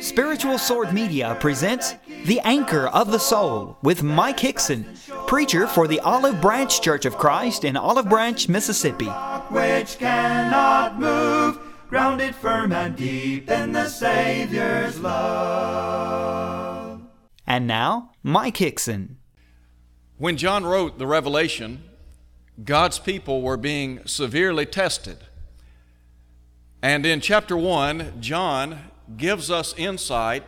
Spiritual Sword Media presents The Anchor of the Soul with Mike Hixson, preacher for the Olive Branch Church of Christ in Olive Branch, Mississippi. which cannot move, grounded firm and deep in the Savior's love. And now, Mike Hixson. When John wrote the Revelation, God's people were being severely tested. And in chapter 1, John gives us insight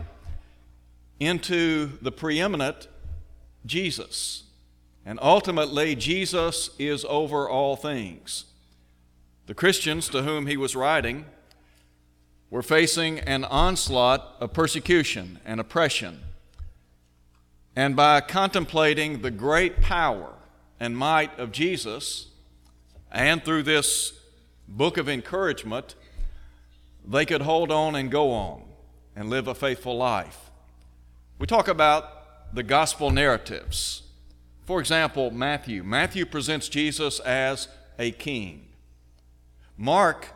into the preeminent Jesus. And ultimately, Jesus is over all things. The Christians to whom he was writing were facing an onslaught of persecution and oppression. And by contemplating the great power and might of Jesus, and through this book of encouragement, they could hold on and go on and live a faithful life. We talk about the gospel narratives. For example, Matthew. Matthew presents Jesus as a king. Mark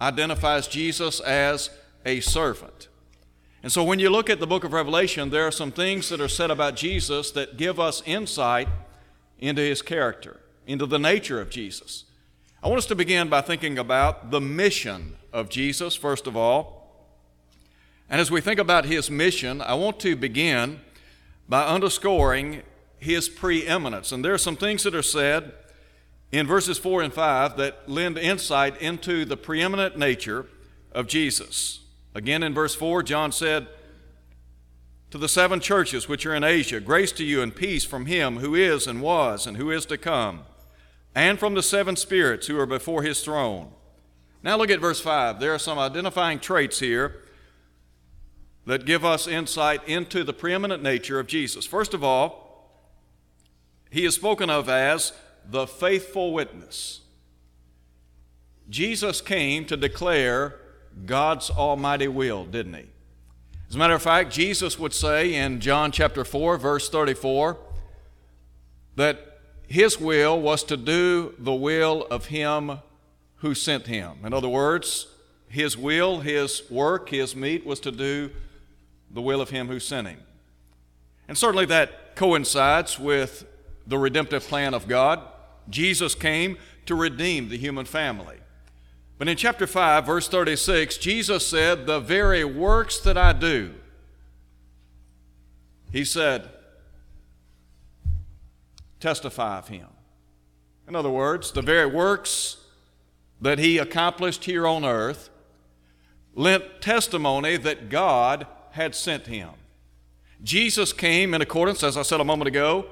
identifies Jesus as a servant. And so when you look at the book of Revelation, there are some things that are said about Jesus that give us insight into his character, into the nature of Jesus. I want us to begin by thinking about the mission of Jesus, first of all. And as we think about his mission, I want to begin by underscoring his preeminence. And there are some things that are said in verses 4 and 5 that lend insight into the preeminent nature of Jesus. Again, in verse 4, John said, To the seven churches which are in Asia, grace to you and peace from him who is and was and who is to come, and from the seven spirits who are before his throne. Now look at verse 5. There are some identifying traits here that give us insight into the preeminent nature of Jesus. First of all, he is spoken of as the faithful witness. Jesus came to declare God's almighty will, didn't he? As a matter of fact, Jesus would say in John chapter 4, verse 34, that his will was to do the will of him who sent him. In other words, his will, his work, his meat was to do the will of him who sent him. And certainly that coincides with the redemptive plan of God. Jesus came to redeem the human family. But in chapter 5, verse 36, Jesus said, The very works that I do, he said, testify of him. In other words, the very works that he accomplished here on earth lent testimony that God had sent him. Jesus came in accordance, as I said a moment ago,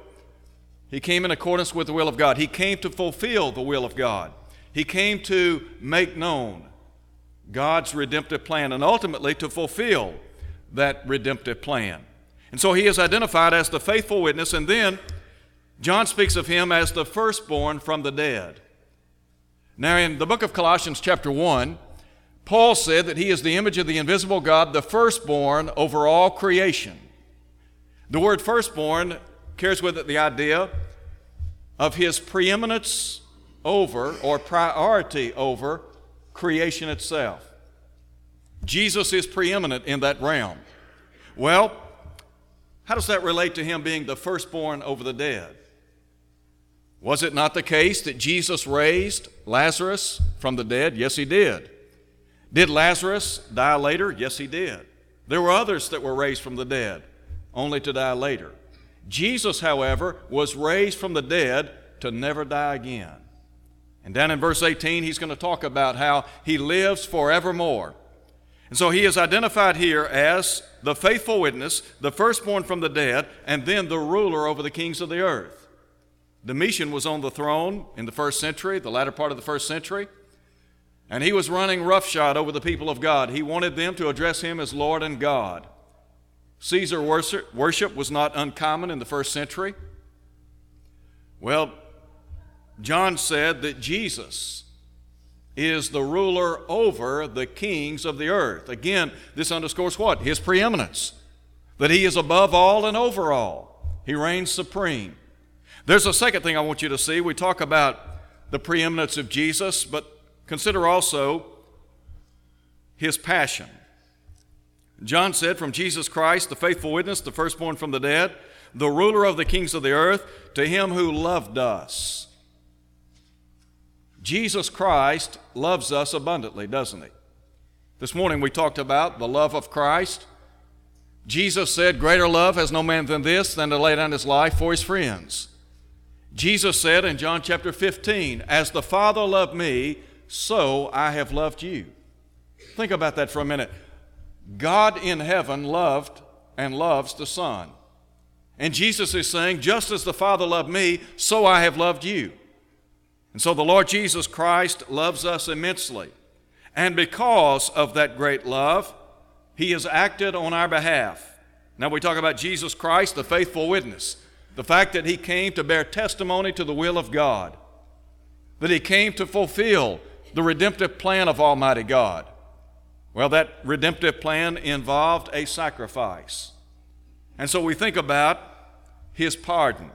he came in accordance with the will of God. He came to fulfill the will of God. He came to make known God's redemptive plan and ultimately to fulfill that redemptive plan. And so he is identified as the faithful witness, and then John speaks of him as the firstborn from the dead. Now, in the book of Colossians, chapter 1, Paul said that he is the image of the invisible God, the firstborn over all creation. The word firstborn carries with it the idea of his preeminence over or priority over creation itself. Jesus is preeminent in that realm. Well, how does that relate to him being the firstborn over the dead? Was it not the case that Jesus raised Lazarus from the dead? Yes, he did. Did Lazarus die later? Yes, he did. There were others that were raised from the dead, only to die later. Jesus, however, was raised from the dead to never die again. And down in verse 18, he's going to talk about how he lives forevermore. And so he is identified here as the faithful witness, the firstborn from the dead, and then the ruler over the kings of the earth. Domitian was on the throne in the first century, the latter part of the first century, and he was running roughshod over the people of God. He wanted them to address him as Lord and God. Caesar worship was not uncommon in the first century. Well, John said that Jesus is the ruler over the kings of the earth. Again, this underscores what? His preeminence, that he is above all and over all. He reigns supreme. There's a second thing I want you to see. We talk about the preeminence of Jesus, but consider also his passion. John said, From Jesus Christ, the faithful witness, the firstborn from the dead, the ruler of the kings of the earth, to him who loved us. Jesus Christ loves us abundantly, doesn't he? This morning we talked about the love of Christ. Jesus said, Greater love has no man than this, than to lay down his life for his friends. Jesus said in John chapter 15, As the Father loved me, so I have loved you. Think about that for a minute. God in heaven loved and loves the Son. And Jesus is saying, Just as the Father loved me, so I have loved you. And so the Lord Jesus Christ loves us immensely. And because of that great love, He has acted on our behalf. Now we talk about Jesus Christ, the faithful witness, the fact that He came to bear testimony to the will of God, that He came to fulfill the redemptive plan of Almighty God. Well, that redemptive plan involved a sacrifice. And so we think about His pardon.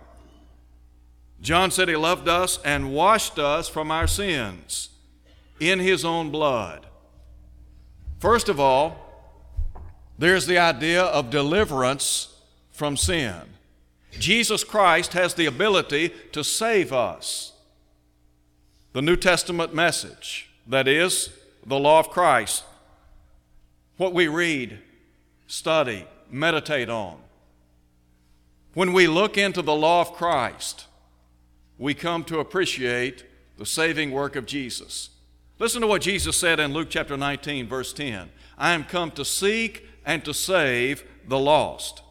John said he loved us and washed us from our sins in his own blood. First of all, there's the idea of deliverance from sin. Jesus Christ has the ability to save us. The New Testament message, that is, the law of Christ, what we read, study, meditate on. When we look into the law of Christ, we come to appreciate the saving work of Jesus. Listen to what Jesus said in Luke chapter 19, verse 10 I am come to seek and to save the lost.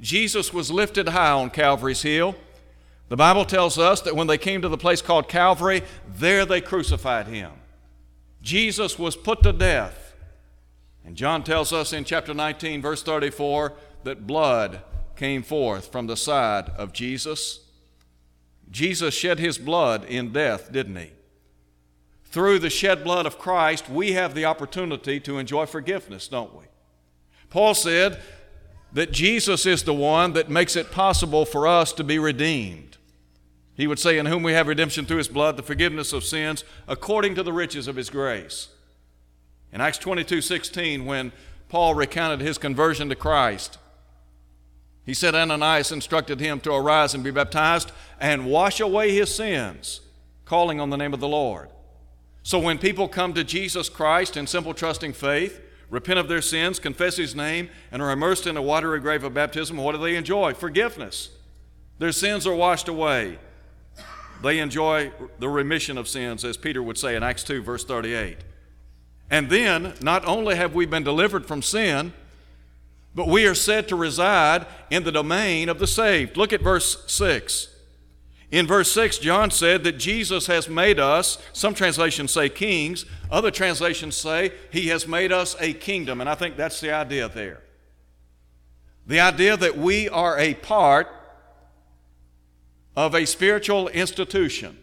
Jesus was lifted high on Calvary's hill. The Bible tells us that when they came to the place called Calvary, there they crucified him. Jesus was put to death. And John tells us in chapter 19, verse 34, that blood came forth from the side of Jesus. Jesus shed his blood in death, didn't he? Through the shed blood of Christ, we have the opportunity to enjoy forgiveness, don't we? Paul said that Jesus is the one that makes it possible for us to be redeemed. He would say, In whom we have redemption through his blood, the forgiveness of sins, according to the riches of his grace. In Acts 22 16, when Paul recounted his conversion to Christ, he said Ananias instructed him to arise and be baptized and wash away his sins, calling on the name of the Lord. So when people come to Jesus Christ in simple trusting faith, repent of their sins, confess his name, and are immersed in the watery grave of baptism, what do they enjoy? Forgiveness. Their sins are washed away. They enjoy the remission of sins, as Peter would say in Acts 2, verse 38. And then, not only have we been delivered from sin, but we are said to reside in the domain of the saved. Look at verse 6. In verse 6, John said that Jesus has made us, some translations say kings, other translations say he has made us a kingdom, and I think that's the idea there. The idea that we are a part of a spiritual institution,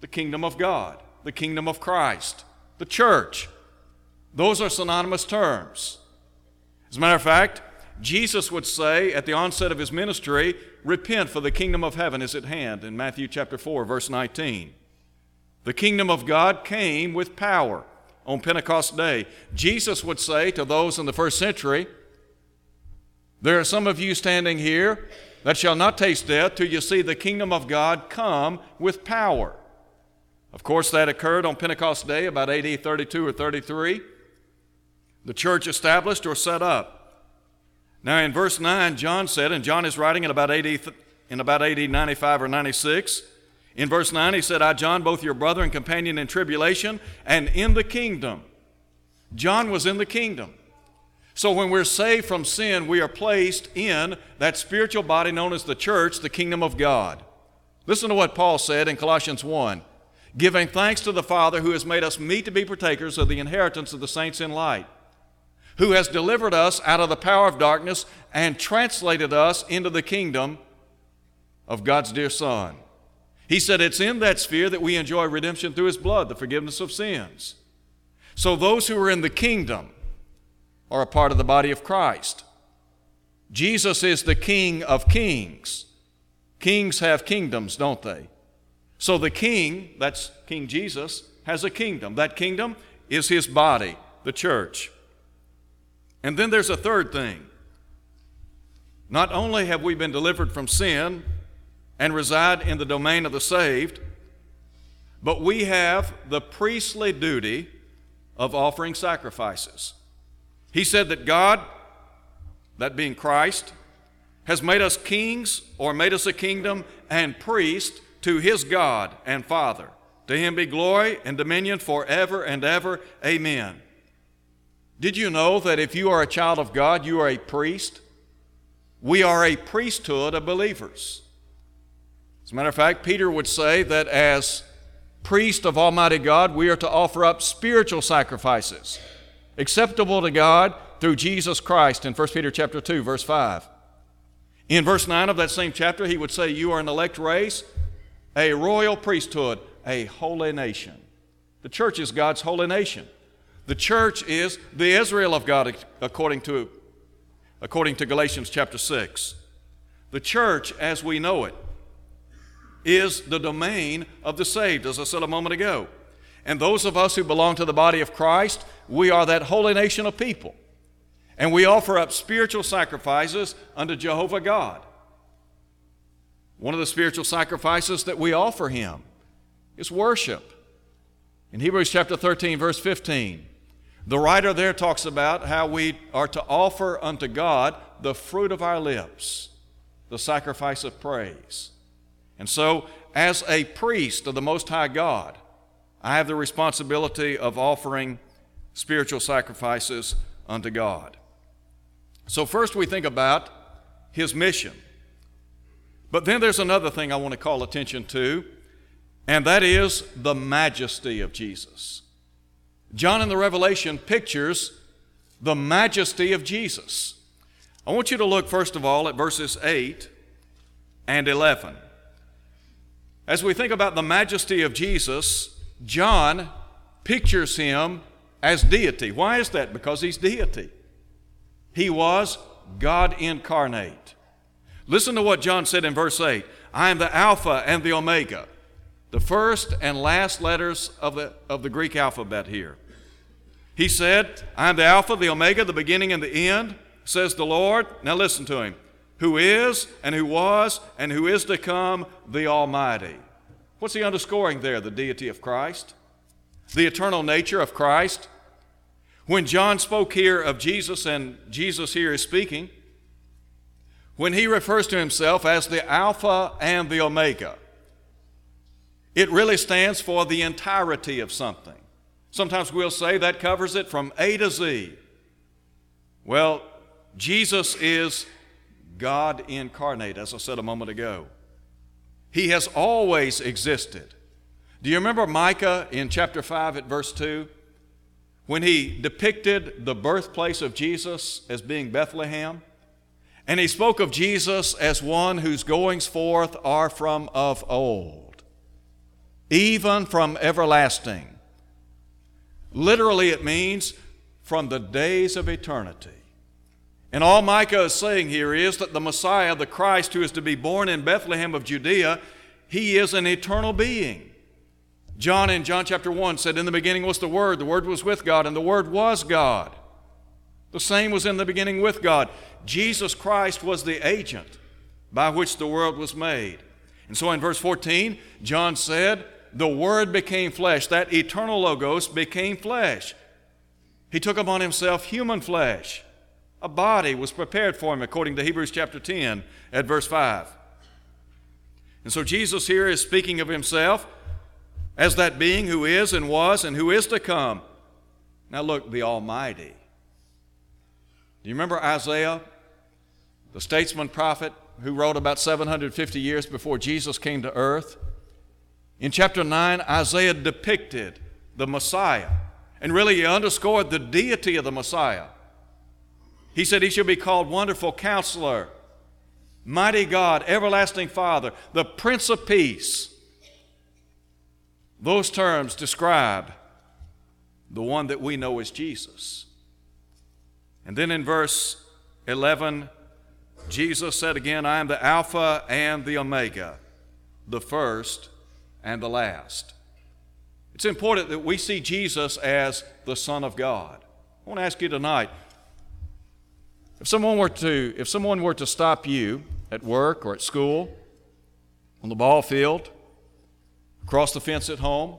the kingdom of God, the kingdom of Christ, the church. Those are synonymous terms. As a matter of fact, Jesus would say at the onset of his ministry, Repent, for the kingdom of heaven is at hand, in Matthew chapter 4, verse 19. The kingdom of God came with power on Pentecost Day. Jesus would say to those in the first century, There are some of you standing here that shall not taste death till you see the kingdom of God come with power. Of course, that occurred on Pentecost Day, about AD 32 or 33 the church established or set up. Now, in verse 9, John said, and John is writing in about AD, in about AD 95 or 96. In verse 9, he said, I, John, both your brother and companion in tribulation and in the kingdom. John was in the kingdom. So when we're saved from sin, we are placed in that spiritual body known as the church, the kingdom of God. Listen to what Paul said in Colossians 1 giving thanks to the Father who has made us meet to be partakers of the inheritance of the saints in light who has delivered us out of the power of darkness and translated us into the kingdom of God's dear Son. He said it's in that sphere that we enjoy redemption through His blood, the forgiveness of sins. So those who are in the kingdom are a part of the body of Christ. Jesus is the King of kings. Kings have kingdoms, don't they? So the king, that's King Jesus, has a kingdom. That kingdom is his body, the church. And then there's a third thing. Not only have we been delivered from sin and reside in the domain of the saved, but we have the priestly duty of offering sacrifices. He said that God, that being Christ, has made us kings or made us a kingdom and priest to his God and Father. To him be glory and dominion forever and ever. Amen. Did you know that if you are a child of God, you are a priest? We are a priesthood of believers. As a matter of fact, Peter would say that as priest of Almighty God, we are to offer up spiritual sacrifices acceptable to God through Jesus Christ in 1 Peter chapter 2 verse 5. In verse 9 of that same chapter, he would say, You are an elect race, a royal priesthood, a holy nation. The church is God's holy nation. The church is the Israel of God, according to, according to Galatians chapter 6. The church, as we know it, is the domain of the saved, as I said a moment ago. And those of us who belong to the body of Christ, we are that holy nation of people. And we offer up spiritual sacrifices unto Jehovah God. One of the spiritual sacrifices that we offer Him is worship. In Hebrews chapter 13, verse 15, the writer there talks about how we are to offer unto God the fruit of our lips, the sacrifice of praise. And so, as a priest of the Most High God, I have the responsibility of offering spiritual sacrifices unto God. So, first we think about his mission. But then there's another thing I want to call attention to, and that is the majesty of Jesus. John in the Revelation pictures the majesty of Jesus. I want you to look, first of all, at verses 8 and 11. As we think about the majesty of Jesus, John pictures him as deity. Why is that? Because he's deity. He was God incarnate. Listen to what John said in verse 8 I am the Alpha and the Omega, the first and last letters of the, of the Greek alphabet here. He said, I am the Alpha, the Omega, the beginning and the end, says the Lord. Now listen to him who is and who was and who is to come, the Almighty. What's he underscoring there? The deity of Christ, the eternal nature of Christ. When John spoke here of Jesus, and Jesus here is speaking, when he refers to himself as the Alpha and the Omega, it really stands for the entirety of something. Sometimes we'll say that covers it from A to Z. Well, Jesus is God incarnate, as I said a moment ago. He has always existed. Do you remember Micah in chapter 5 at verse 2? When he depicted the birthplace of Jesus as being Bethlehem, and he spoke of Jesus as one whose goings forth are from of old, even from everlasting. Literally, it means from the days of eternity. And all Micah is saying here is that the Messiah, the Christ who is to be born in Bethlehem of Judea, he is an eternal being. John in John chapter 1 said, In the beginning was the Word, the Word was with God, and the Word was God. The same was in the beginning with God. Jesus Christ was the agent by which the world was made. And so in verse 14, John said, The Word became flesh. That eternal Logos became flesh. He took upon himself human flesh. A body was prepared for him, according to Hebrews chapter 10 at verse 5. And so Jesus here is speaking of himself as that being who is and was and who is to come. Now look, the Almighty. Do you remember Isaiah, the statesman prophet who wrote about 750 years before Jesus came to earth? In chapter 9, Isaiah depicted the Messiah and really he underscored the deity of the Messiah. He said he shall be called Wonderful Counselor, Mighty God, Everlasting Father, the Prince of Peace. Those terms describe the one that we know as Jesus. And then in verse 11, Jesus said again, I am the Alpha and the Omega, the first and the last. It's important that we see Jesus as the Son of God. I want to ask you tonight If someone were to, if someone were to stop you at work or at school, on the ball field, across the fence at home,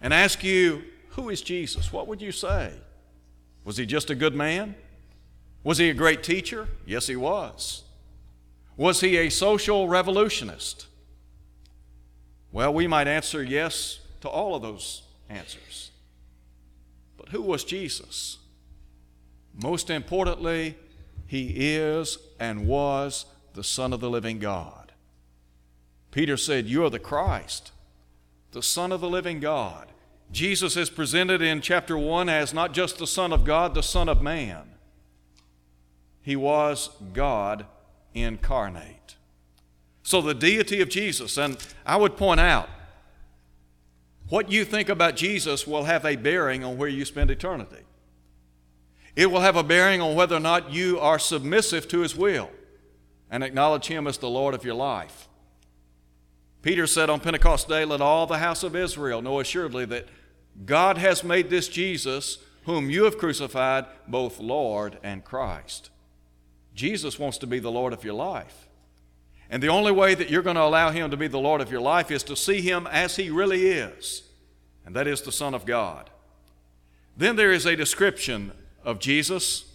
and ask you, Who is Jesus? What would you say? Was he just a good man? Was he a great teacher? Yes, he was. Was he a social revolutionist? Well, we might answer yes to all of those answers. But who was Jesus? Most importantly, he is and was the Son of the living God. Peter said, You are the Christ, the Son of the living God. Jesus is presented in chapter 1 as not just the Son of God, the Son of Man. He was God incarnate. So, the deity of Jesus, and I would point out, what you think about Jesus will have a bearing on where you spend eternity. It will have a bearing on whether or not you are submissive to His will and acknowledge Him as the Lord of your life. Peter said on Pentecost Day, Let all the house of Israel know assuredly that God has made this Jesus, whom you have crucified, both Lord and Christ. Jesus wants to be the Lord of your life. And the only way that you're going to allow Him to be the Lord of your life is to see Him as He really is, and that is the Son of God. Then there is a description of Jesus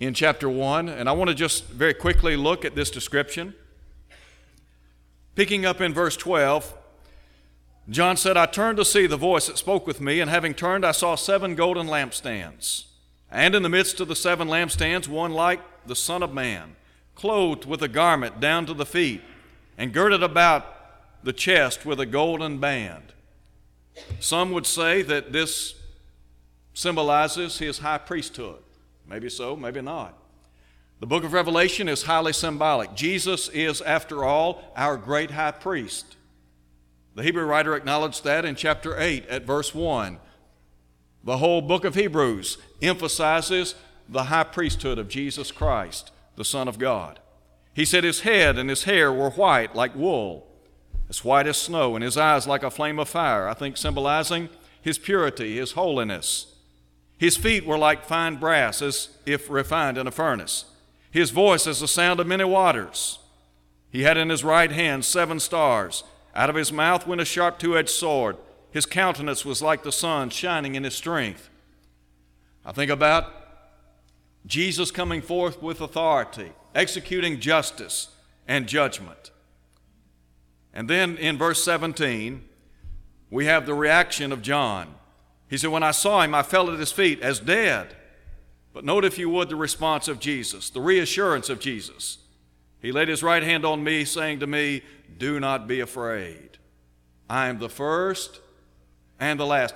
in chapter 1, and I want to just very quickly look at this description. Picking up in verse 12, John said, I turned to see the voice that spoke with me, and having turned, I saw seven golden lampstands. And in the midst of the seven lampstands, one like the Son of Man, clothed with a garment down to the feet, and girded about the chest with a golden band. Some would say that this symbolizes his high priesthood. Maybe so, maybe not. The book of Revelation is highly symbolic. Jesus is, after all, our great high priest. The Hebrew writer acknowledged that in chapter 8 at verse 1. The whole book of Hebrews emphasizes the high priesthood of Jesus Christ, the Son of God. He said his head and his hair were white like wool, as white as snow, and his eyes like a flame of fire, I think symbolizing his purity, his holiness. His feet were like fine brass, as if refined in a furnace. His voice as the sound of many waters. He had in his right hand seven stars. Out of his mouth went a sharp two edged sword. His countenance was like the sun shining in his strength. I think about Jesus coming forth with authority, executing justice and judgment. And then in verse 17, we have the reaction of John. He said, When I saw him, I fell at his feet as dead. But note, if you would, the response of Jesus, the reassurance of Jesus. He laid his right hand on me, saying to me, Do not be afraid. I am the first and the last.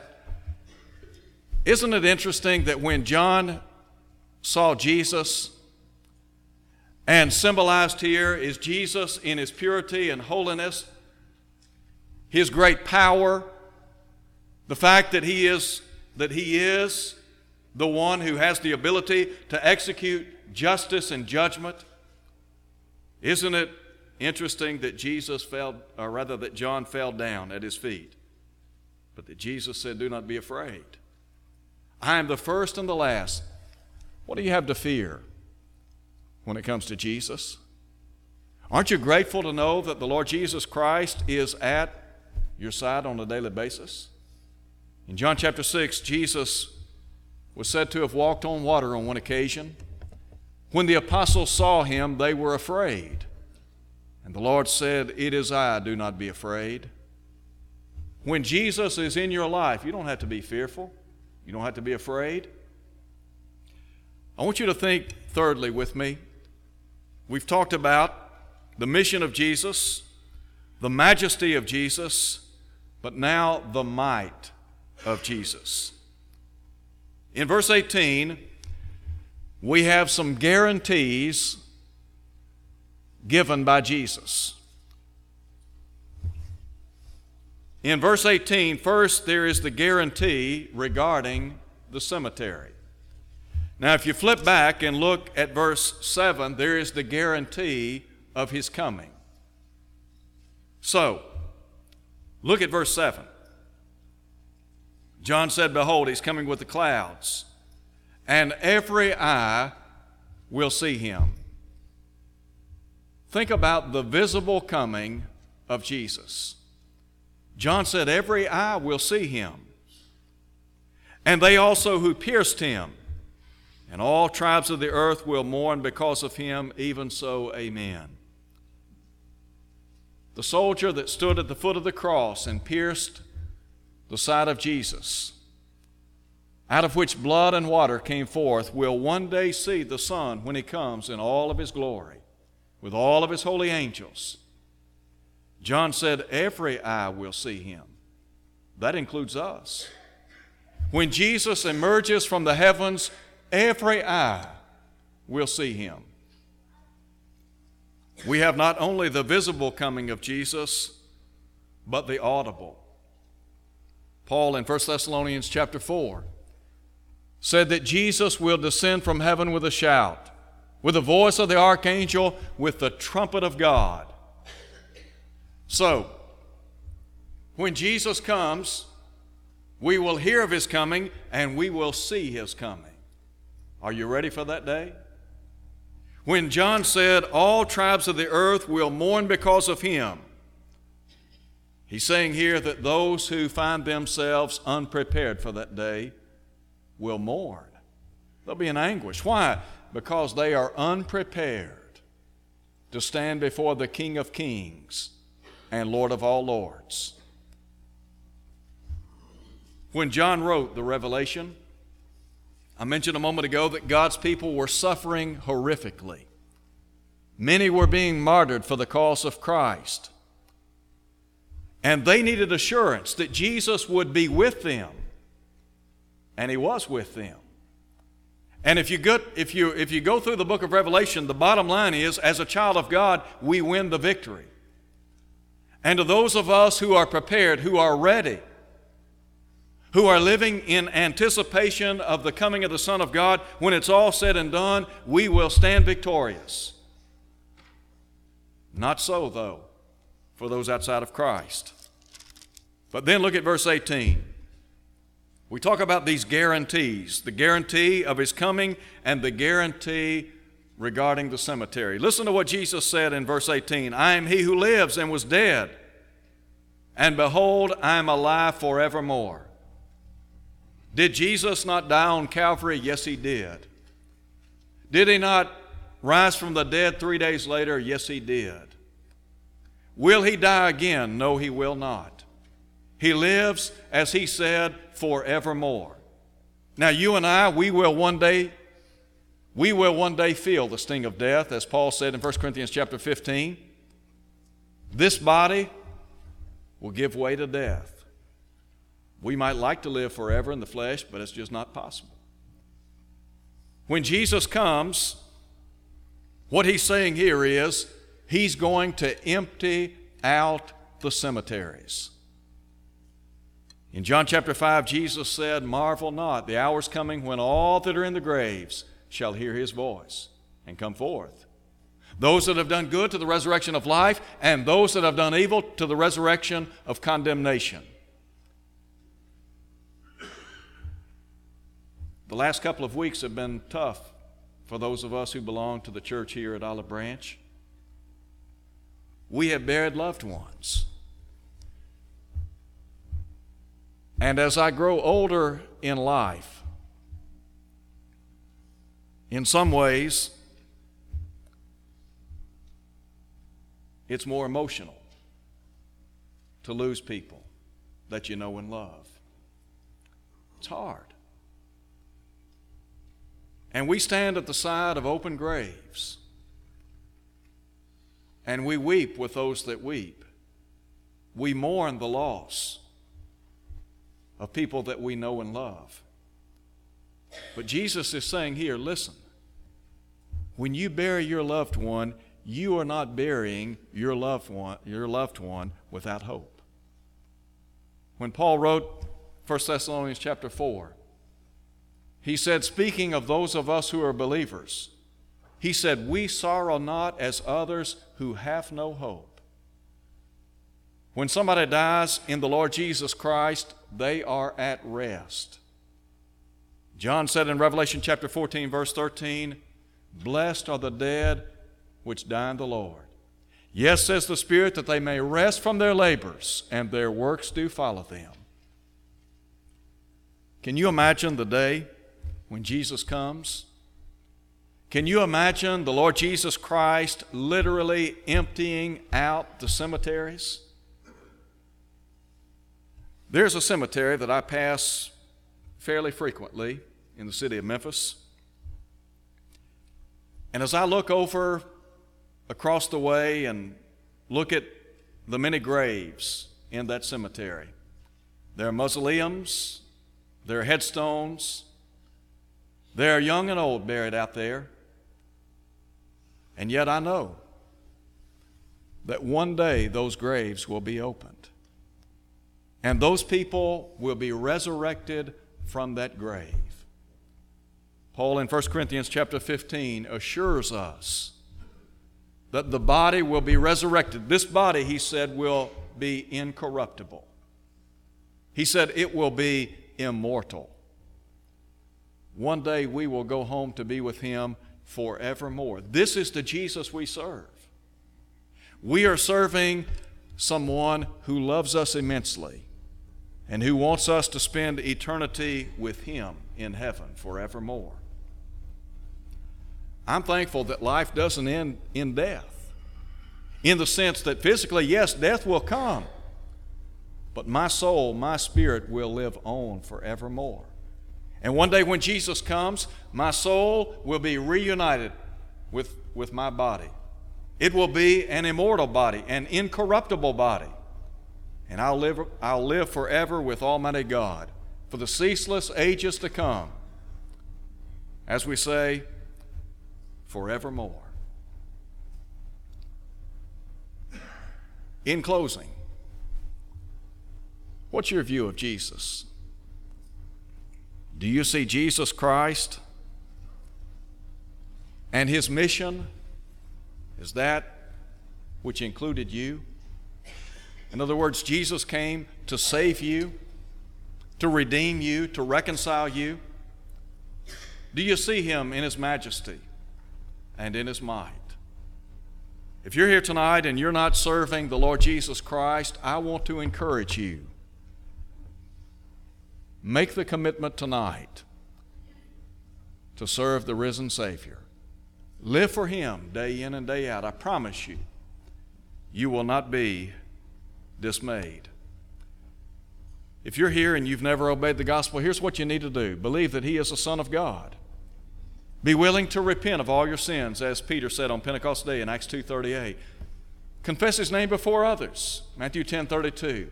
Isn't it interesting that when John saw Jesus, and symbolized here is Jesus in his purity and holiness, his great power, the fact that he is that he is the one who has the ability to execute justice and judgment. Isn't it interesting that Jesus fell, or rather that John fell down at his feet? But that Jesus said, Do not be afraid. I am the first and the last. What do you have to fear when it comes to Jesus? Aren't you grateful to know that the Lord Jesus Christ is at your side on a daily basis? In John chapter 6, Jesus was said to have walked on water on one occasion. When the apostles saw him, they were afraid. And the Lord said, It is I, do not be afraid. When Jesus is in your life, you don't have to be fearful, you don't have to be afraid. I want you to think thirdly with me. We've talked about the mission of Jesus, the majesty of Jesus, but now the might of Jesus. In verse 18, we have some guarantees given by Jesus. In verse 18, first there is the guarantee regarding the cemetery. Now, if you flip back and look at verse 7, there is the guarantee of his coming. So, look at verse 7. John said, Behold, he's coming with the clouds, and every eye will see him. Think about the visible coming of Jesus. John said, Every eye will see him, and they also who pierced him, and all tribes of the earth will mourn because of him, even so, amen. The soldier that stood at the foot of the cross and pierced the side of Jesus, out of which blood and water came forth, will one day see the Son when he comes in all of his glory, with all of his holy angels. John said, Every eye will see him. That includes us. When Jesus emerges from the heavens, every eye will see him. We have not only the visible coming of Jesus, but the audible. Paul in 1 Thessalonians chapter 4 said that Jesus will descend from heaven with a shout, with the voice of the archangel, with the trumpet of God. So, when Jesus comes, we will hear of his coming and we will see his coming. Are you ready for that day? When John said, All tribes of the earth will mourn because of him, he's saying here that those who find themselves unprepared for that day will mourn. They'll be in anguish. Why? Because they are unprepared to stand before the King of Kings and Lord of all lords. When John wrote the Revelation, I mentioned a moment ago that God's people were suffering horrifically. Many were being martyred for the cause of Christ. And they needed assurance that Jesus would be with them. And he was with them. And if you, go, if, you, if you go through the book of Revelation, the bottom line is as a child of God, we win the victory. And to those of us who are prepared, who are ready, who are living in anticipation of the coming of the Son of God, when it's all said and done, we will stand victorious. Not so, though, for those outside of Christ. But then look at verse 18. We talk about these guarantees the guarantee of His coming and the guarantee regarding the cemetery. Listen to what Jesus said in verse 18 I am he who lives and was dead, and behold, I am alive forevermore. Did Jesus not die on Calvary? Yes, he did. Did he not rise from the dead three days later? Yes, he did. Will he die again? No, he will not. He lives, as he said, forevermore. Now, you and I, we will one day we will one day feel the sting of death, as Paul said in 1 Corinthians chapter 15. This body will give way to death. We might like to live forever in the flesh, but it's just not possible. When Jesus comes, what he's saying here is he's going to empty out the cemeteries. In John chapter 5, Jesus said, Marvel not, the hour's coming when all that are in the graves shall hear his voice and come forth. Those that have done good to the resurrection of life, and those that have done evil to the resurrection of condemnation. The last couple of weeks have been tough for those of us who belong to the church here at Olive Branch. We have buried loved ones. And as I grow older in life, in some ways, it's more emotional to lose people that you know and love. It's hard. And we stand at the side of open graves and we weep with those that weep. We mourn the loss of people that we know and love. But Jesus is saying here listen, when you bury your loved one, you are not burying your loved one, your loved one without hope. When Paul wrote 1 Thessalonians chapter 4, he said, speaking of those of us who are believers, he said, We sorrow not as others who have no hope. When somebody dies in the Lord Jesus Christ, they are at rest. John said in Revelation chapter 14, verse 13, Blessed are the dead which die in the Lord. Yes, says the Spirit, that they may rest from their labors, and their works do follow them. Can you imagine the day when Jesus comes? Can you imagine the Lord Jesus Christ literally emptying out the cemeteries? There's a cemetery that I pass fairly frequently in the city of Memphis. And as I look over across the way and look at the many graves in that cemetery, there are mausoleums, there are headstones, there are young and old buried out there. And yet I know that one day those graves will be opened. And those people will be resurrected from that grave. Paul in 1 Corinthians chapter 15 assures us that the body will be resurrected. This body, he said, will be incorruptible. He said it will be immortal. One day we will go home to be with him forevermore. This is the Jesus we serve. We are serving someone who loves us immensely and who wants us to spend eternity with him in heaven forevermore. I'm thankful that life doesn't end in death. In the sense that physically, yes, death will come, but my soul, my spirit will live on forevermore. And one day when Jesus comes, my soul will be reunited with, with my body. It will be an immortal body, an incorruptible body. And I'll live, I'll live forever with Almighty God for the ceaseless ages to come. As we say, forevermore. In closing, what's your view of Jesus? Do you see Jesus Christ and his mission is that which included you? In other words, Jesus came to save you, to redeem you, to reconcile you. Do you see him in his majesty? and in his might. If you're here tonight and you're not serving the Lord Jesus Christ, I want to encourage you. Make the commitment tonight to serve the risen Savior. Live for Him day in and day out. I promise you, you will not be dismayed. If you're here and you've never obeyed the gospel, here's what you need to do believe that He is the Son of God. Be willing to repent of all your sins, as Peter said on Pentecost Day in Acts 2.38. Confess his name before others, Matthew 10.32.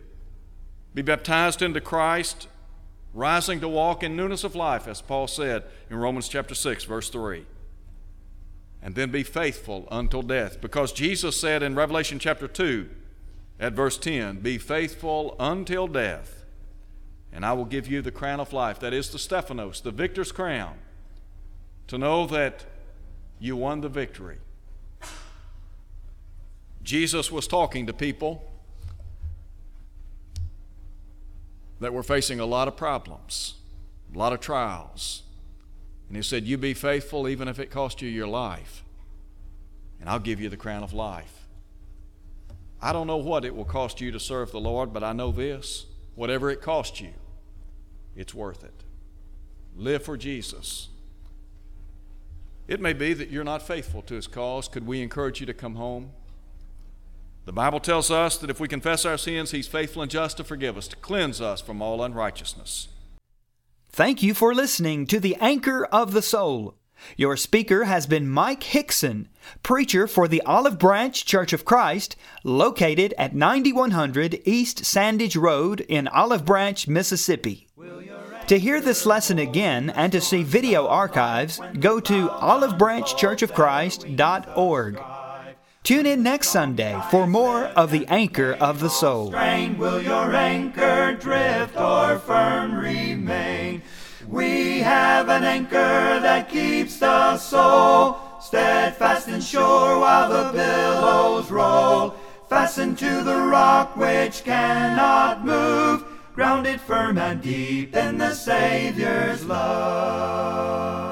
Be baptized into Christ, rising to walk in newness of life, as Paul said in Romans chapter 6, verse 3. And then be faithful until death. Because Jesus said in Revelation chapter 2, at verse 10, Be faithful until death, and I will give you the crown of life. That is the Stephanos, the victor's crown to know that you won the victory. Jesus was talking to people that were facing a lot of problems, a lot of trials. And he said, You be faithful even if it costs you your life, and I'll give you the crown of life. I don't know what it will cost you to serve the Lord, but I know this whatever it costs you, it's worth it. Live for Jesus. It may be that you're not faithful to his cause. Could we encourage you to come home? The Bible tells us that if we confess our sins, he's faithful and just to forgive us, to cleanse us from all unrighteousness. Thank you for listening to the Anchor of the Soul. Your speaker has been Mike Hixson, preacher for the Olive Branch Church of Christ, located at 9100 East Sandidge Road in Olive Branch, Mississippi. To hear this lesson again and to see video archives, go to olivebranchchurchofchrist.org. Tune in next Sunday for more of the Anchor of the Soul. Strain, will your anchor drift or firm remain? We have an anchor that keeps the soul steadfast and sure while the billows roll. Fastened to the rock which cannot move grounded firm and deep in the Savior's love.